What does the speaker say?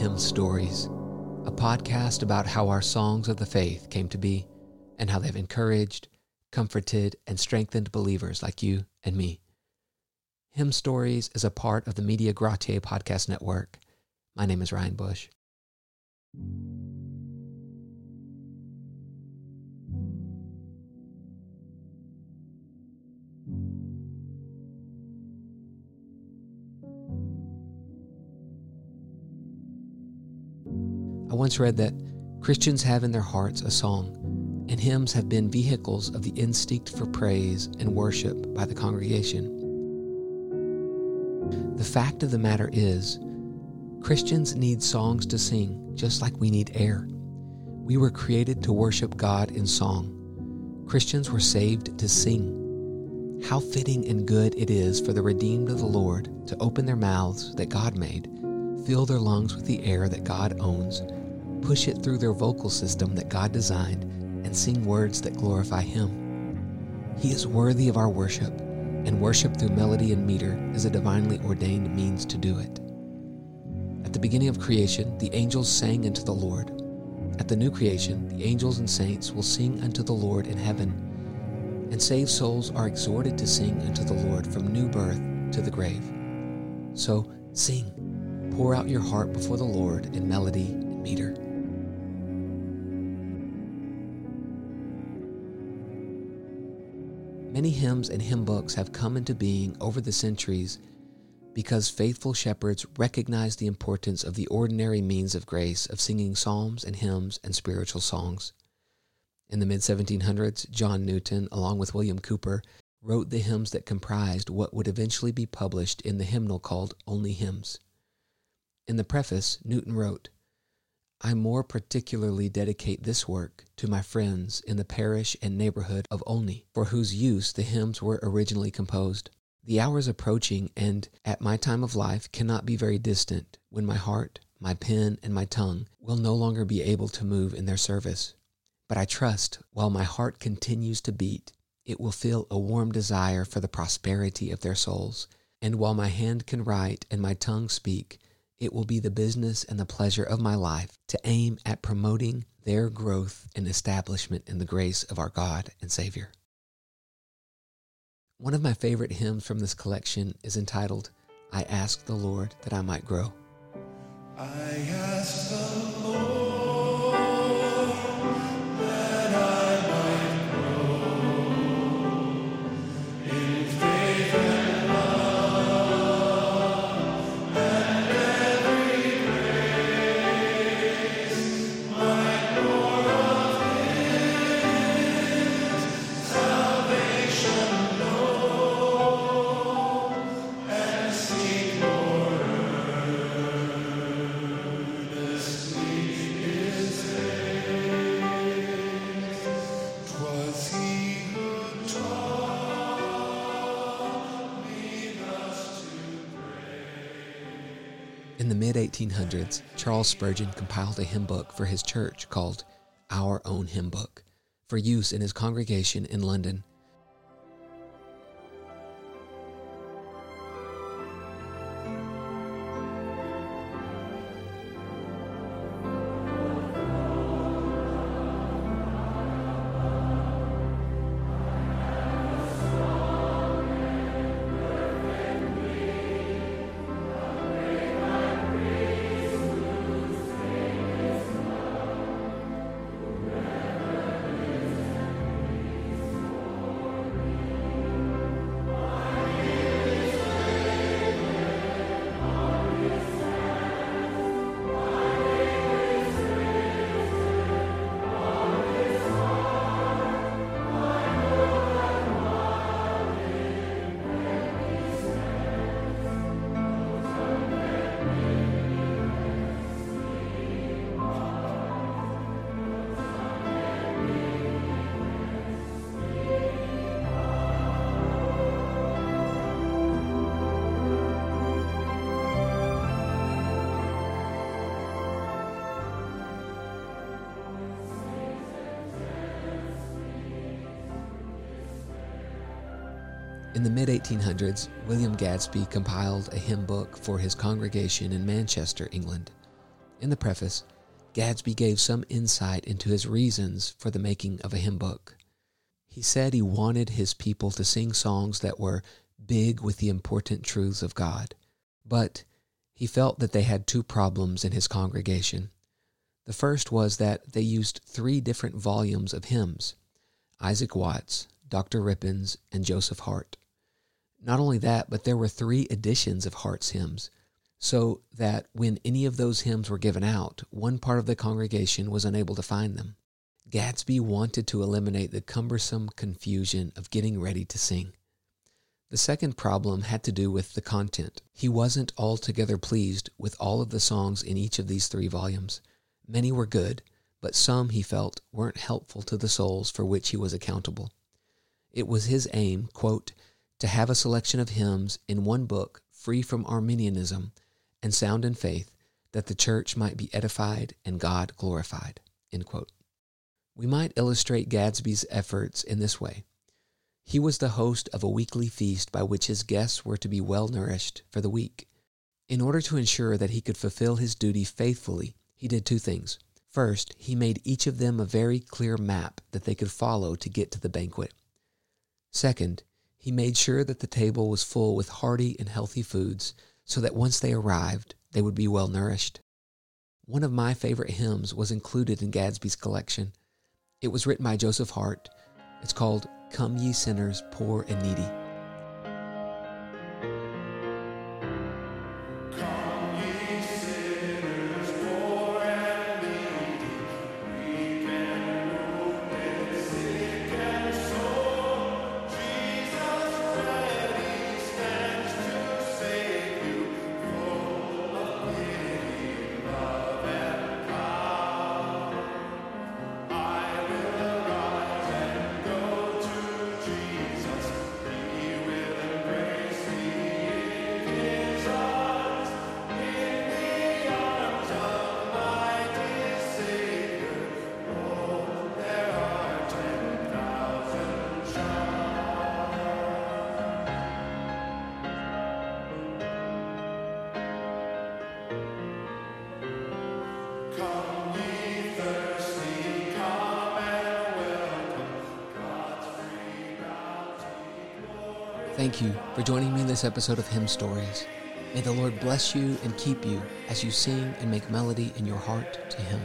Hymn Stories, a podcast about how our songs of the faith came to be and how they've encouraged, comforted, and strengthened believers like you and me. Hymn Stories is a part of the Media Gratiae podcast network. My name is Ryan Bush. I once read that Christians have in their hearts a song, and hymns have been vehicles of the instinct for praise and worship by the congregation. The fact of the matter is, Christians need songs to sing just like we need air. We were created to worship God in song. Christians were saved to sing. How fitting and good it is for the redeemed of the Lord to open their mouths that God made, fill their lungs with the air that God owns, push it through their vocal system that God designed, and sing words that glorify Him. He is worthy of our worship, and worship through melody and meter is a divinely ordained means to do it. At the beginning of creation, the angels sang unto the Lord. At the new creation, the angels and saints will sing unto the Lord in heaven, and saved souls are exhorted to sing unto the Lord from new birth to the grave. So sing, pour out your heart before the Lord in melody and meter. Many hymns and hymn books have come into being over the centuries because faithful shepherds recognized the importance of the ordinary means of grace of singing psalms and hymns and spiritual songs. In the mid 1700s, John Newton, along with William Cowper, wrote the hymns that comprised what would eventually be published in the hymnal called Olney Hymns. In the preface, Newton wrote, I more particularly dedicate this work to my friends in the parish and neighborhood of Olney, for whose use the hymns were originally composed. The hour is approaching, and at my time of life cannot be very distant, when my heart, my pen, and my tongue will no longer be able to move in their service. But I trust, while my heart continues to beat, it will feel a warm desire for the prosperity of their souls, and while my hand can write and my tongue speak, it will be the business and the pleasure of my life to aim at promoting their growth and establishment in the grace of our God and Savior. One of my favorite hymns from this collection is entitled, I Ask the Lord That I Might Grow. I ask the In the mid 1800s, Charles Spurgeon compiled a hymn book for his church called Our Own Hymn Book for use in his congregation in London. In the mid 1800s, William Gadsby compiled a hymn book for his congregation in Manchester, England. In the preface, Gadsby gave some insight into his reasons for the making of a hymn book. He said he wanted his people to sing songs that were big with the important truths of God, but he felt that they had two problems in his congregation. The first was that they used three different volumes of hymns Isaac Watts, Dr. Rippon's, and Joseph Hart. Not only that, but there were three editions of Hart's hymns, so that when any of those hymns were given out, one part of the congregation was unable to find them. Gadsby wanted to eliminate the cumbersome confusion of getting ready to sing. The second problem had to do with the content. He wasn't altogether pleased with all of the songs in each of these three volumes. Many were good, but some, he felt, weren't helpful to the souls for which he was accountable. It was his aim, quote, to have a selection of hymns in one book free from Arminianism and sound in faith, that the church might be edified and God glorified. We might illustrate Gadsby's efforts in this way. He was the host of a weekly feast by which his guests were to be well nourished for the week. In order to ensure that he could fulfill his duty faithfully, he did two things. First, he made each of them a very clear map that they could follow to get to the banquet. Second, he made sure that the table was full with hearty and healthy foods so that once they arrived, they would be well nourished. One of my favorite hymns was included in Gadsby's collection. It was written by Joseph Hart. It's called Come Ye Sinners, Poor and Needy. Thank you for joining me in this episode of Hymn Stories. May the Lord bless you and keep you as you sing and make melody in your heart to Him.